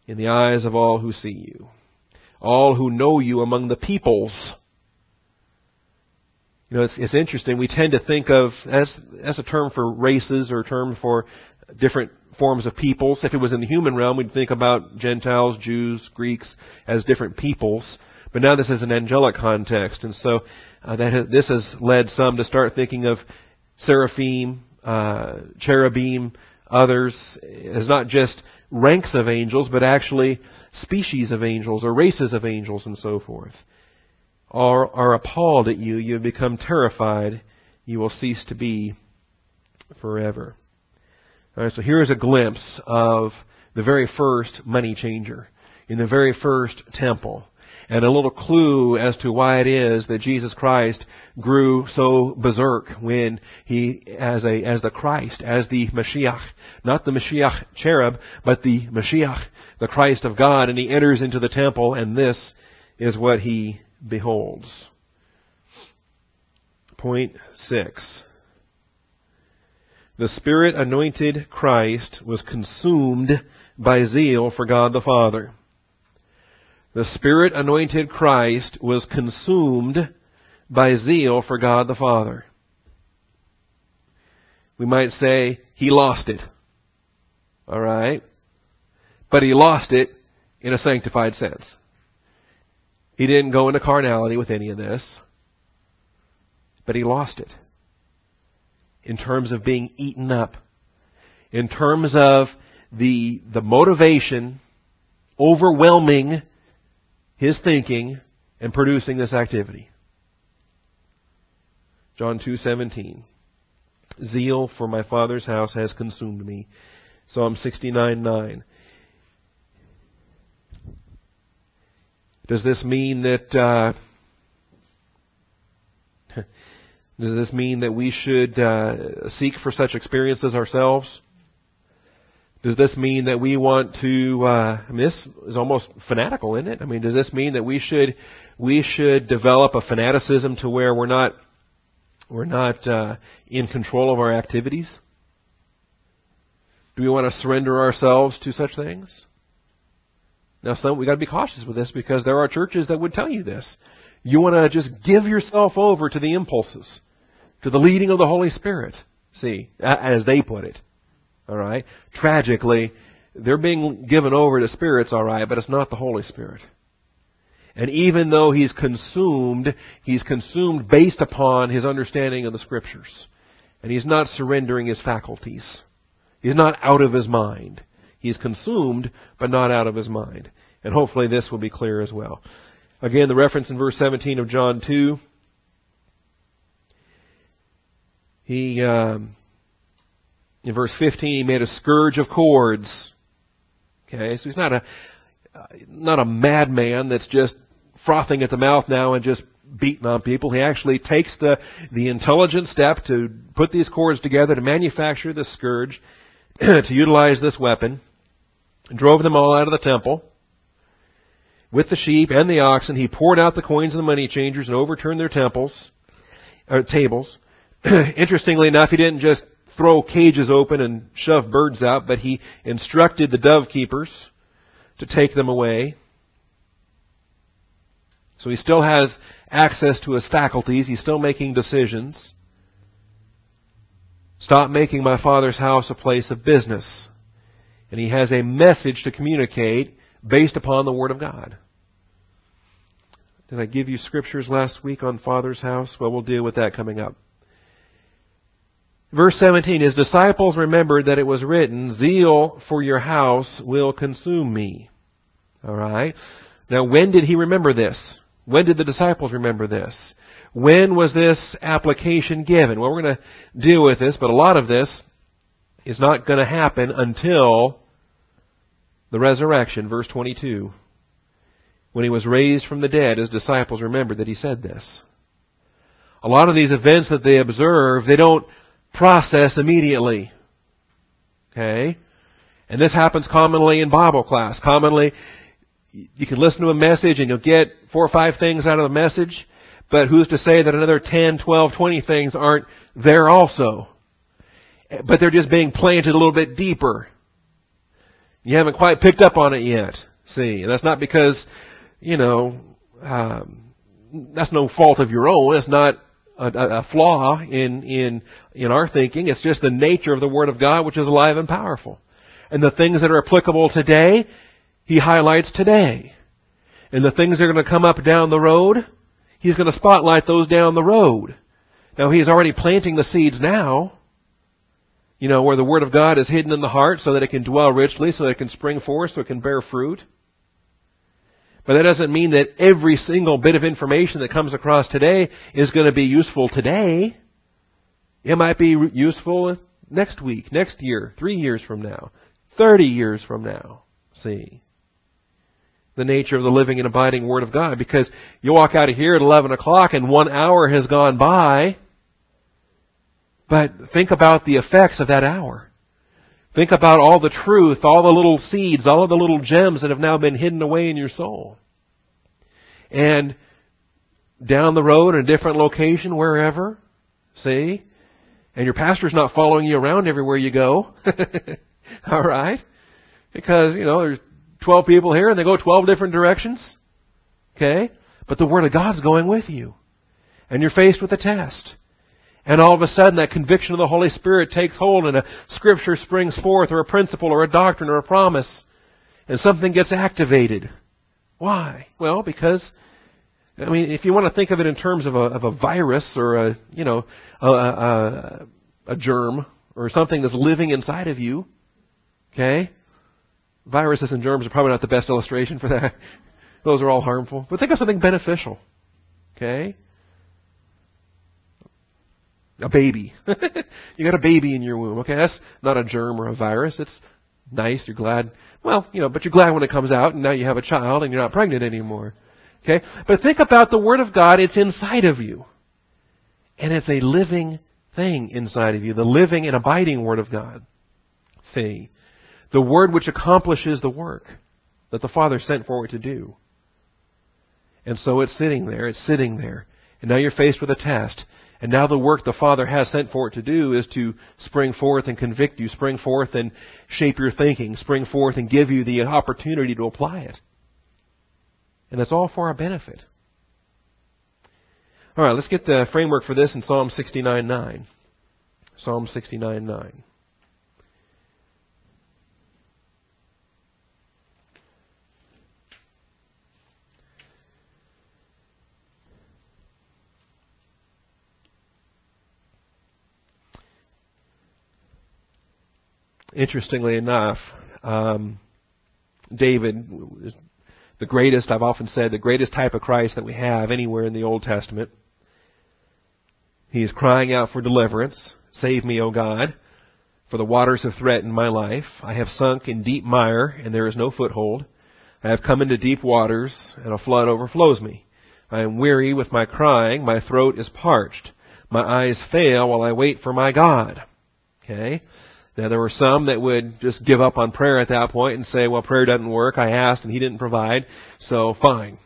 in the eyes of all who see you. All who know you among the peoples. You know, it's, it's interesting. We tend to think of, as, as a term for races or a term for different forms of peoples. If it was in the human realm, we'd think about Gentiles, Jews, Greeks as different peoples. But now this is an angelic context, and so uh, that has, this has led some to start thinking of seraphim, uh, cherubim, others as not just ranks of angels, but actually species of angels or races of angels and so forth. Are, are appalled at you, you have become terrified, you will cease to be forever. Alright, so here's a glimpse of the very first money changer in the very first temple. And a little clue as to why it is that Jesus Christ grew so berserk when he, as a, as the Christ, as the Mashiach, not the Mashiach cherub, but the Mashiach, the Christ of God, and he enters into the temple, and this is what he beholds. Point six. The Spirit anointed Christ was consumed by zeal for God the Father. The Spirit anointed Christ was consumed by zeal for God the Father. We might say he lost it. Alright? But he lost it in a sanctified sense. He didn't go into carnality with any of this. But he lost it in terms of being eaten up, in terms of the, the motivation overwhelming his thinking and producing this activity. John 2:17 Zeal for my father's house has consumed me. Psalm 69:9 Does this mean that uh, Does this mean that we should uh, seek for such experiences ourselves? Does this mean that we want to? Uh, I mean, this is almost fanatical, isn't it? I mean, does this mean that we should we should develop a fanaticism to where we're not we're not uh, in control of our activities? Do we want to surrender ourselves to such things? Now, some we got to be cautious with this because there are churches that would tell you this. You want to just give yourself over to the impulses to the leading of the Holy Spirit. See, as they put it. Alright? Tragically, they're being given over to spirits, alright, but it's not the Holy Spirit. And even though he's consumed, he's consumed based upon his understanding of the Scriptures. And he's not surrendering his faculties. He's not out of his mind. He's consumed, but not out of his mind. And hopefully this will be clear as well. Again, the reference in verse 17 of John 2 He, um, in verse 15, he made a scourge of cords. Okay, so he's not a uh, not a madman that's just frothing at the mouth now and just beating on people. He actually takes the the intelligent step to put these cords together to manufacture this scourge, to utilize this weapon, and drove them all out of the temple with the sheep and the oxen. He poured out the coins of the money changers and overturned their temples or tables. Interestingly enough, he didn't just throw cages open and shove birds out, but he instructed the dove keepers to take them away. So he still has access to his faculties. He's still making decisions. Stop making my father's house a place of business. And he has a message to communicate based upon the Word of God. Did I give you scriptures last week on Father's house? Well, we'll deal with that coming up. Verse 17, His disciples remembered that it was written, Zeal for your house will consume me. Alright? Now when did he remember this? When did the disciples remember this? When was this application given? Well, we're going to deal with this, but a lot of this is not going to happen until the resurrection, verse 22. When he was raised from the dead, his disciples remembered that he said this. A lot of these events that they observe, they don't process immediately. Okay? And this happens commonly in Bible class. Commonly, you can listen to a message and you'll get four or five things out of the message, but who's to say that another 10, 12, 20 things aren't there also? But they're just being planted a little bit deeper. You haven't quite picked up on it yet. See, and that's not because, you know, um, that's no fault of your own. It's not a, a, flaw in in in our thinking. It's just the nature of the Word of God, which is alive and powerful. And the things that are applicable today, He highlights today. And the things that are going to come up down the road, He's going to spotlight those down the road. Now He's already planting the seeds now. You know, where the Word of God is hidden in the heart so that it can dwell richly, so that it can spring forth, so it can bear fruit. But that doesn't mean that every single bit of information that comes across today is going to be useful today. It might be useful next week, next year, three years from now, 30 years from now. See? The nature of the living and abiding Word of God. Because you walk out of here at 11 o'clock and one hour has gone by. But think about the effects of that hour. Think about all the truth, all the little seeds, all of the little gems that have now been hidden away in your soul. And down the road in a different location, wherever, see? And your pastor's not following you around everywhere you go. Alright? Because, you know, there's 12 people here and they go 12 different directions. Okay? But the Word of God's going with you. And you're faced with a test. And all of a sudden that conviction of the Holy Spirit takes hold and a scripture springs forth or a principle or a doctrine or a promise. And something gets activated. Why? Well, because, I mean, if you want to think of it in terms of a, of a virus or a, you know, a, a, a germ or something that's living inside of you, okay? Viruses and germs are probably not the best illustration for that. Those are all harmful. But think of something beneficial. Okay? A baby. you got a baby in your womb. Okay, that's not a germ or a virus. It's nice. You're glad. Well, you know, but you're glad when it comes out and now you have a child and you're not pregnant anymore. Okay? But think about the Word of God. It's inside of you. And it's a living thing inside of you. The living and abiding Word of God. See? The Word which accomplishes the work that the Father sent for it to do. And so it's sitting there. It's sitting there. And now you're faced with a test. And now the work the Father has sent for it to do is to spring forth and convict you, spring forth and shape your thinking, spring forth and give you the opportunity to apply it. And that's all for our benefit. Alright, let's get the framework for this in Psalm 69.9. Psalm 69.9. interestingly enough, um, David is the greatest, I've often said, the greatest type of Christ that we have anywhere in the Old Testament. He is crying out for deliverance. Save me, O God. For the waters have threatened my life. I have sunk in deep mire, and there is no foothold. I have come into deep waters, and a flood overflows me. I am weary with my crying. My throat is parched. My eyes fail while I wait for my God. Okay? Now there were some that would just give up on prayer at that point and say, well, prayer doesn't work. I asked and he didn't provide, so fine.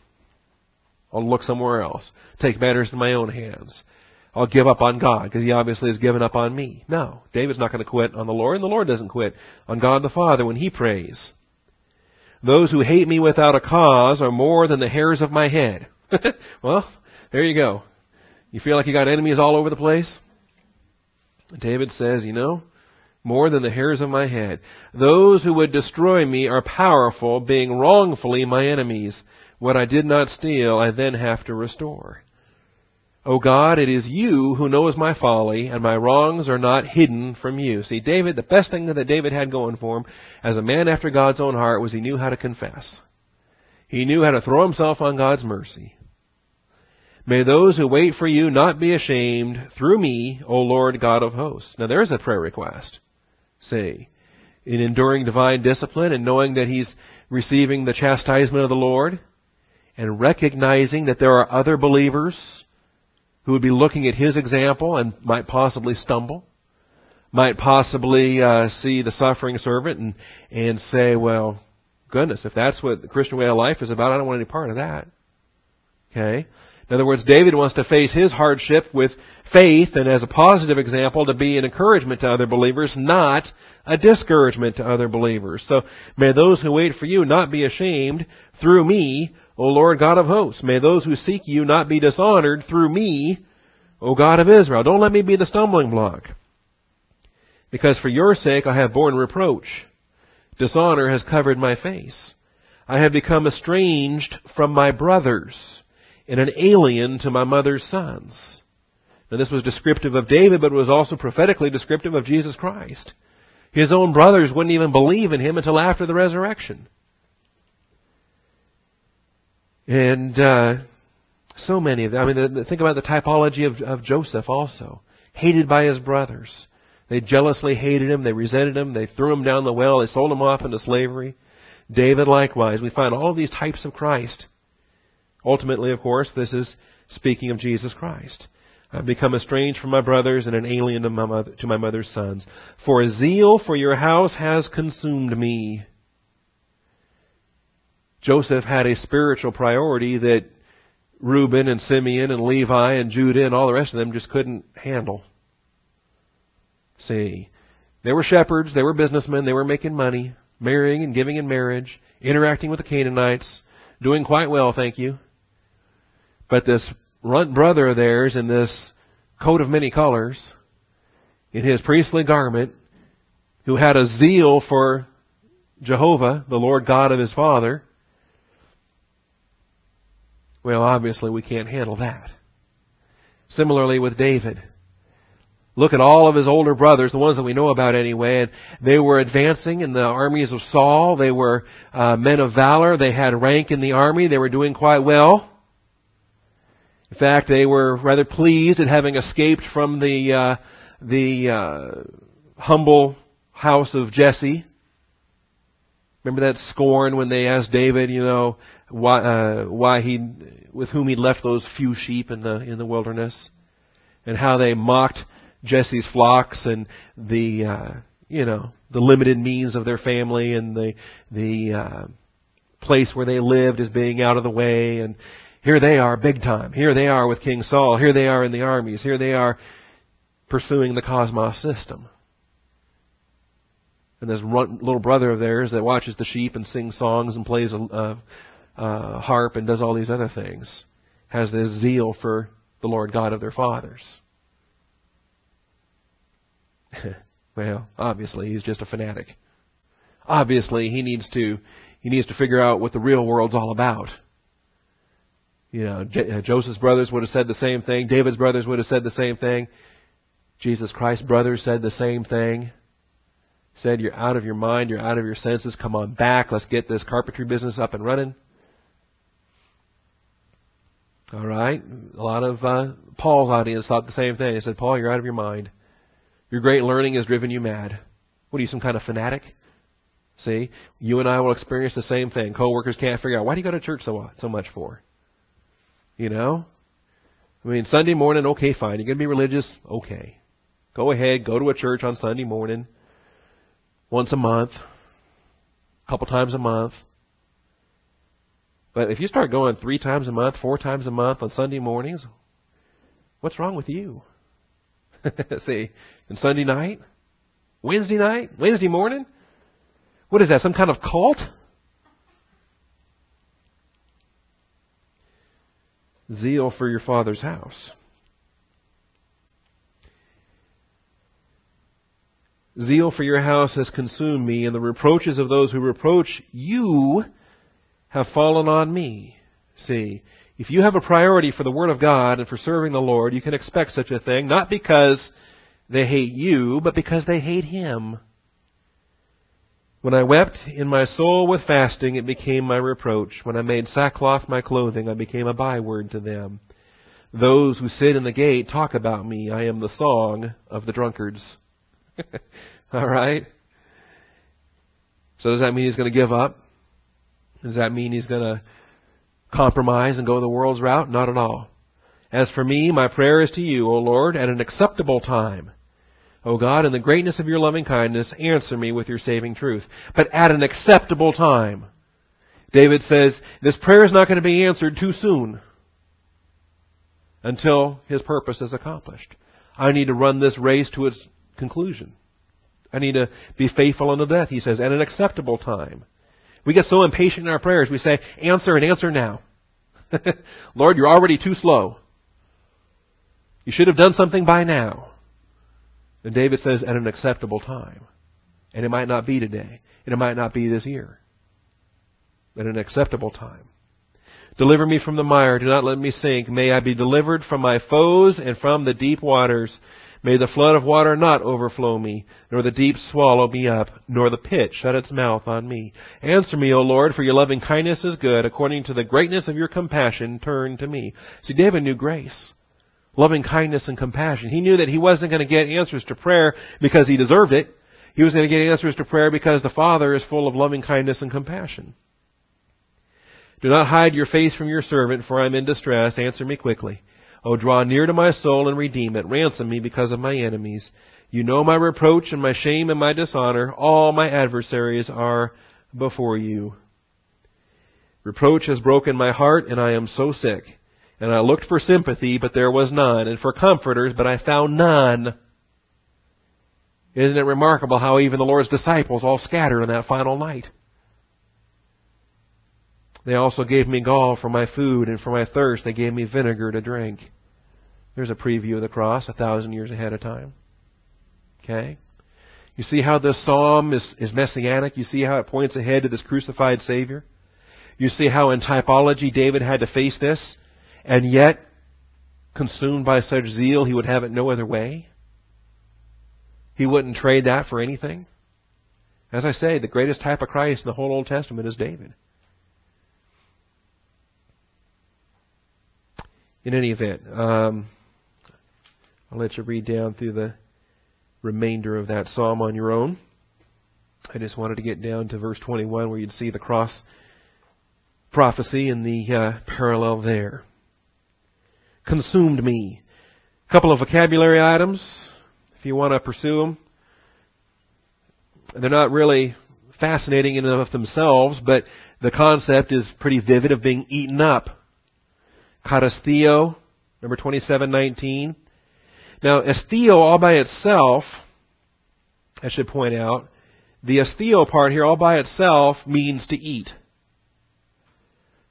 I'll look somewhere else. Take matters in my own hands. I'll give up on God because he obviously has given up on me. No, David's not going to quit on the Lord and the Lord doesn't quit on God the Father when he prays. Those who hate me without a cause are more than the hairs of my head. well, there you go. You feel like you got enemies all over the place? David says, you know, more than the hairs of my head. Those who would destroy me are powerful, being wrongfully my enemies. What I did not steal, I then have to restore. O God, it is you who knows my folly, and my wrongs are not hidden from you. See, David, the best thing that David had going for him, as a man after God's own heart, was he knew how to confess. He knew how to throw himself on God's mercy. May those who wait for you not be ashamed through me, O Lord God of hosts. Now there's a prayer request. See, in enduring divine discipline and knowing that he's receiving the chastisement of the Lord and recognizing that there are other believers who would be looking at his example and might possibly stumble, might possibly uh, see the suffering servant and and say, "Well, goodness, if that's what the Christian way of life is about, I don't want any part of that." Okay. In other words, David wants to face his hardship with faith and as a positive example to be an encouragement to other believers, not a discouragement to other believers. So may those who wait for you not be ashamed through me, O Lord God of hosts. May those who seek you not be dishonored through me, O God of Israel. Don't let me be the stumbling block. Because for your sake I have borne reproach. Dishonor has covered my face. I have become estranged from my brothers and an alien to my mother's sons. Now this was descriptive of David, but it was also prophetically descriptive of Jesus Christ. His own brothers wouldn't even believe in him until after the resurrection. And uh, so many of them. I mean, the, the, think about the typology of, of Joseph also. Hated by his brothers. They jealously hated him. They resented him. They threw him down the well. They sold him off into slavery. David likewise. We find all of these types of Christ. Ultimately, of course, this is speaking of Jesus Christ. I've become estranged from my brothers and an alien to my, mother, to my mother's sons. For a zeal for your house has consumed me. Joseph had a spiritual priority that Reuben and Simeon and Levi and Judah and all the rest of them just couldn't handle. See, they were shepherds, they were businessmen, they were making money, marrying and giving in marriage, interacting with the Canaanites, doing quite well, thank you. But this runt brother of theirs in this coat of many colors, in his priestly garment, who had a zeal for Jehovah, the Lord God of his father, well, obviously we can't handle that. Similarly with David. Look at all of his older brothers, the ones that we know about anyway, and they were advancing in the armies of Saul. They were uh, men of valor. They had rank in the army. They were doing quite well. In fact, they were rather pleased at having escaped from the uh, the uh, humble house of Jesse. Remember that scorn when they asked David, you know, why uh, why he with whom he left those few sheep in the in the wilderness, and how they mocked Jesse's flocks and the uh, you know the limited means of their family and the the uh, place where they lived as being out of the way and here they are big time. Here they are with King Saul. Here they are in the armies. Here they are pursuing the cosmos system. And this little brother of theirs that watches the sheep and sings songs and plays a, a, a harp and does all these other things has this zeal for the Lord God of their fathers. well, obviously he's just a fanatic. Obviously he needs to he needs to figure out what the real world's all about. You know, J- uh, Joseph's brothers would have said the same thing. David's brothers would have said the same thing. Jesus Christ's brothers said the same thing. Said, you're out of your mind, you're out of your senses, come on back, let's get this carpentry business up and running. Alright? A lot of uh, Paul's audience thought the same thing. They said, Paul, you're out of your mind. Your great learning has driven you mad. What are you, some kind of fanatic? See, you and I will experience the same thing. Coworkers can't figure out why do you go to church so so much for? You know, I mean Sunday morning, okay, fine. You're gonna be religious, okay. Go ahead, go to a church on Sunday morning, once a month, a couple times a month. But if you start going three times a month, four times a month on Sunday mornings, what's wrong with you? See, and Sunday night, Wednesday night, Wednesday morning. What is that? Some kind of cult? Zeal for your father's house. Zeal for your house has consumed me, and the reproaches of those who reproach you have fallen on me. See, if you have a priority for the Word of God and for serving the Lord, you can expect such a thing, not because they hate you, but because they hate Him. When I wept in my soul with fasting, it became my reproach. When I made sackcloth my clothing, I became a byword to them. Those who sit in the gate talk about me. I am the song of the drunkards. All right? So does that mean he's going to give up? Does that mean he's going to compromise and go the world's route? Not at all. As for me, my prayer is to you, O Lord, at an acceptable time. O God, in the greatness of your loving kindness, answer me with your saving truth. But at an acceptable time. David says, this prayer is not going to be answered too soon until his purpose is accomplished. I need to run this race to its conclusion. I need to be faithful unto death, he says, at an acceptable time. We get so impatient in our prayers, we say, answer and answer now. Lord, you're already too slow. You should have done something by now. And David says, at an acceptable time. And it might not be today. And it might not be this year. At an acceptable time. Deliver me from the mire. Do not let me sink. May I be delivered from my foes and from the deep waters. May the flood of water not overflow me, nor the deep swallow me up, nor the pit shut its mouth on me. Answer me, O Lord, for your loving kindness is good. According to the greatness of your compassion, turn to me. See, David knew grace. Loving kindness and compassion. He knew that he wasn't going to get answers to prayer because he deserved it. He was going to get answers to prayer because the Father is full of loving kindness and compassion. Do not hide your face from your servant, for I am in distress. Answer me quickly. O draw near to my soul and redeem it. Ransom me because of my enemies. You know my reproach and my shame and my dishonor. All my adversaries are before you. Reproach has broken my heart and I am so sick. And I looked for sympathy, but there was none, and for comforters, but I found none. Isn't it remarkable how even the Lord's disciples all scattered on that final night? They also gave me gall for my food, and for my thirst they gave me vinegar to drink. There's a preview of the cross a thousand years ahead of time. Okay? You see how this psalm is, is messianic? You see how it points ahead to this crucified Savior? You see how in typology David had to face this, and yet, consumed by such zeal, he would have it no other way? He wouldn't trade that for anything? As I say, the greatest type of Christ in the whole Old Testament is David. in any event, um, I'll let you read down through the remainder of that psalm on your own. I just wanted to get down to verse 21 where you'd see the cross prophecy and the uh, parallel there. Consumed me. A couple of vocabulary items, if you want to pursue them. They're not really fascinating in and of themselves, but the concept is pretty vivid of being eaten up Katesthio, number 2719. Now, esthio all by itself, I should point out, the esthio part here all by itself means to eat.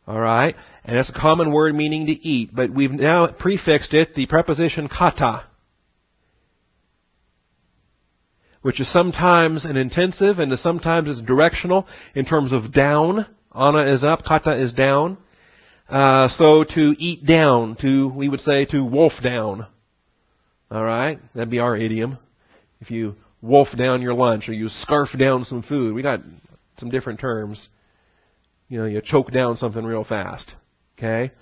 Alright? And that's a common word meaning to eat, but we've now prefixed it the preposition kata, which is sometimes an intensive and sometimes is directional in terms of down. Ana is up, kata is down. Uh, so to eat down, to, we would say to wolf down. Alright? That'd be our idiom. If you wolf down your lunch or you scarf down some food. We got some different terms. You know, you choke down something real fast. Okay?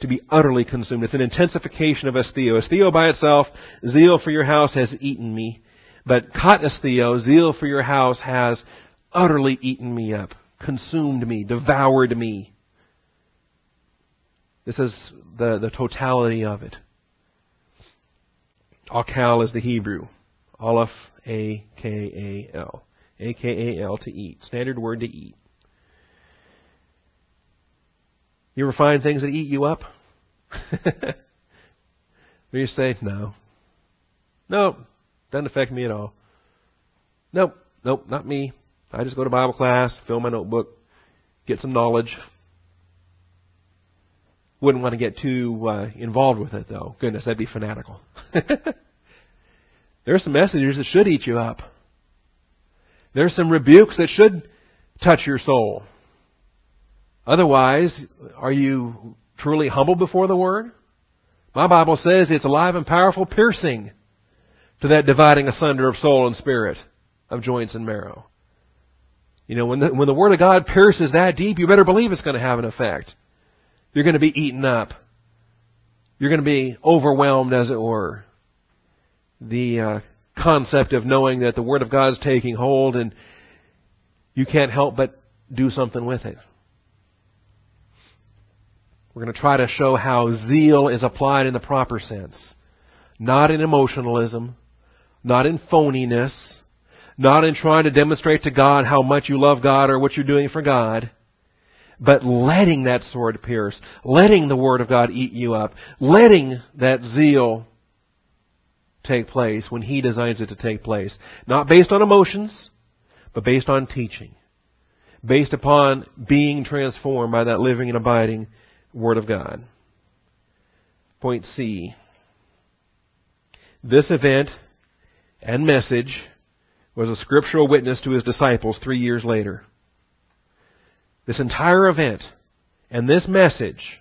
To be utterly consumed. It's an intensification of esthio. Esthio by itself, zeal for your house has eaten me. But katesthio, zeal for your house, has utterly eaten me up, consumed me, devoured me. This is the, the totality of it. Akal is the Hebrew. Aleph, A-K-A-L. A-K-A-L, to eat. Standard word to eat. You ever find things that eat you up? you say, no. Nope, doesn't affect me at all. Nope, nope, not me. I just go to Bible class, fill my notebook, get some knowledge. Wouldn't want to get too uh, involved with it, though. Goodness, that'd be fanatical. there are some messages that should eat you up. There are some rebukes that should touch your soul. Otherwise, are you truly humble before the Word? My Bible says it's alive and powerful, piercing to that dividing asunder of soul and spirit, of joints and marrow. You know, when the, when the Word of God pierces that deep, you better believe it's going to have an effect. You're going to be eaten up. You're going to be overwhelmed, as it were. The uh, concept of knowing that the Word of God is taking hold and you can't help but do something with it. We're going to try to show how zeal is applied in the proper sense. Not in emotionalism, not in phoniness, not in trying to demonstrate to God how much you love God or what you're doing for God, but letting that sword pierce, letting the Word of God eat you up, letting that zeal take place when He designs it to take place. Not based on emotions, but based on teaching. Based upon being transformed by that living and abiding Word of God. Point C. This event and message was a scriptural witness to his disciples three years later. This entire event and this message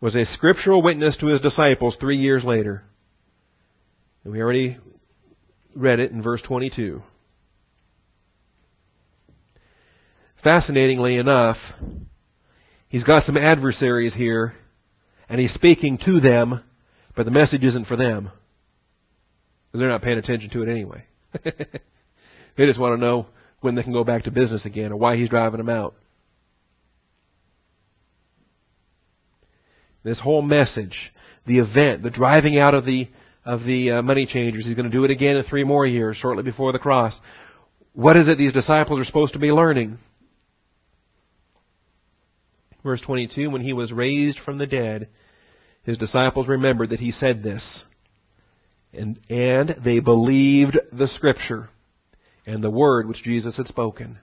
was a scriptural witness to his disciples three years later. And we already read it in verse 22. Fascinatingly enough, He's got some adversaries here, and he's speaking to them, but the message isn't for them. Because they're not paying attention to it anyway. they just want to know when they can go back to business again or why he's driving them out. This whole message, the event, the driving out of the of the uh, money changers. He's going to do it again in three more years, shortly before the cross. What is it these disciples are supposed to be learning? Verse 22, when he was raised from the dead, his disciples remembered that he said this. And, and they believed the scripture and the word which Jesus had spoken.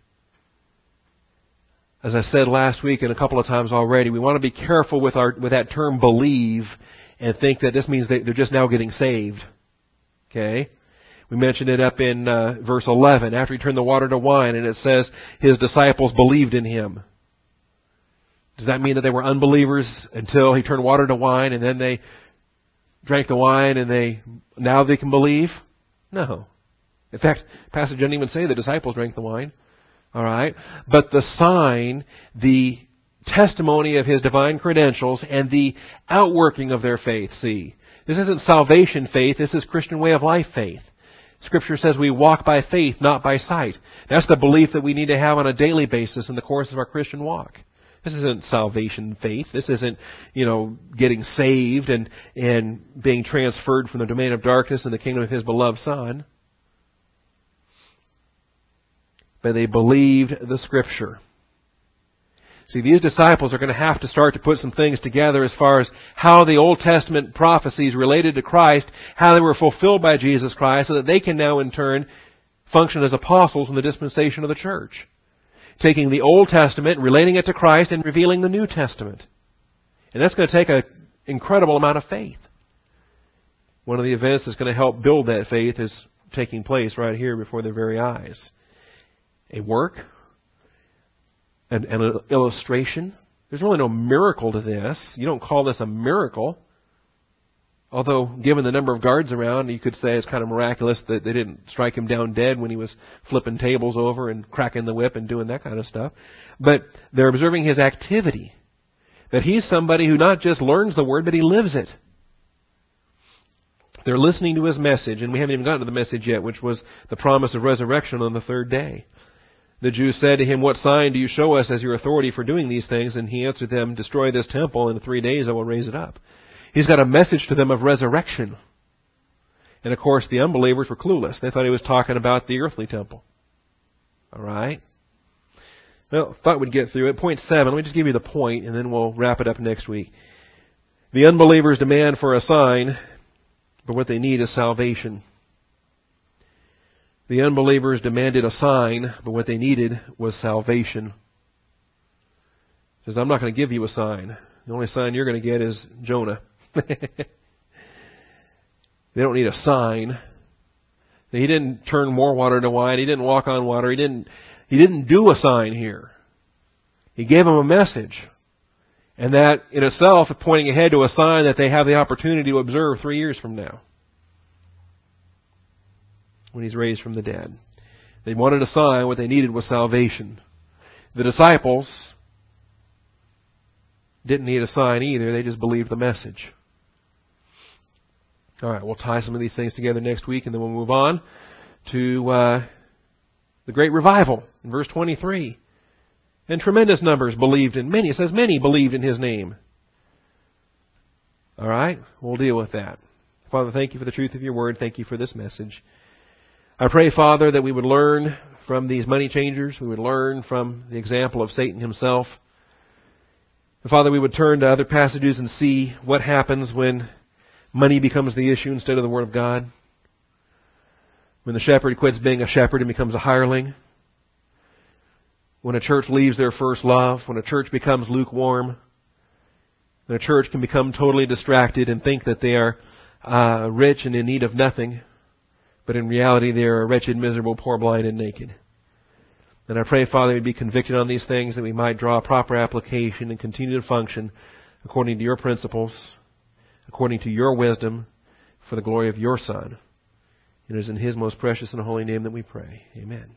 As I said last week and a couple of times already, we want to be careful with our, with that term believe and think that this means they, they're just now getting saved. Okay? We mentioned it up in uh, verse 11 after he turned the water to wine and it says his disciples believed in him. Does that mean that they were unbelievers until he turned water to wine and then they drank the wine and they now they can believe? No. In fact, passage doesn't even say the disciples drank the wine. All right, but the sign, the testimony of his divine credentials, and the outworking of their faith. See, this isn't salvation faith. This is Christian way of life faith. Scripture says we walk by faith, not by sight. That's the belief that we need to have on a daily basis in the course of our Christian walk. This isn't salvation faith. This isn't, you know, getting saved and, and being transferred from the domain of darkness in the kingdom of His beloved Son. But they believed the Scripture. See, these disciples are going to have to start to put some things together as far as how the Old Testament prophecies related to Christ, how they were fulfilled by Jesus Christ, so that they can now in turn function as apostles in the dispensation of the church taking the Old Testament, relating it to Christ, and revealing the New Testament. And that's going to take an incredible amount of faith. One of the events that's going to help build that faith is taking place right here before their very eyes. A work, an, an illustration. There's really no miracle to this. You don't call this a miracle. Although, given the number of guards around, you could say it's kind of miraculous that they didn't strike him down dead when he was flipping tables over and cracking the whip and doing that kind of stuff. But they're observing his activity. That he's somebody who not just learns the word, but he lives it. They're listening to his message, and we haven't even gotten to the message yet, which was the promise of resurrection on the third day. The Jews said to him, What sign do you show us as your authority for doing these things? And he answered them, Destroy this temple, and in three days I will raise it up. He's got a message to them of resurrection. And of course, the unbelievers were clueless. They thought he was talking about the earthly temple. Alright? Well, thought we'd get through it. Point seven, let me just give you the point, and then we'll wrap it up next week. The unbelievers demand for a sign, but what they need is salvation. The unbelievers demanded a sign, but what they needed was salvation. He says, I'm not going to give you a sign. The only sign you're going to get is Jonah. they don't need a sign. He didn't turn more water into wine. He didn't walk on water. He didn't, he didn't do a sign here. He gave them a message. And that in itself is pointing ahead to a sign that they have the opportunity to observe three years from now when he's raised from the dead. They wanted a sign, what they needed was salvation. The disciples didn't need a sign either, they just believed the message. Alright, we'll tie some of these things together next week and then we'll move on to uh, the great revival in verse 23. And tremendous numbers believed in many. It says many believed in his name. Alright, we'll deal with that. Father, thank you for the truth of your word. Thank you for this message. I pray, Father, that we would learn from these money changers. We would learn from the example of Satan himself. And Father, we would turn to other passages and see what happens when money becomes the issue instead of the Word of God. When the shepherd quits being a shepherd and becomes a hireling. When a church leaves their first love. When a church becomes lukewarm. When a church can become totally distracted and think that they are uh, rich and in need of nothing but in reality they are wretched, miserable, poor, blind, and naked. And I pray, Father, we'd be convicted on these things that we might draw proper application and continue to function according to your principles, according to your wisdom, for the glory of your Son. It is in His most precious and holy name that we pray. Amen.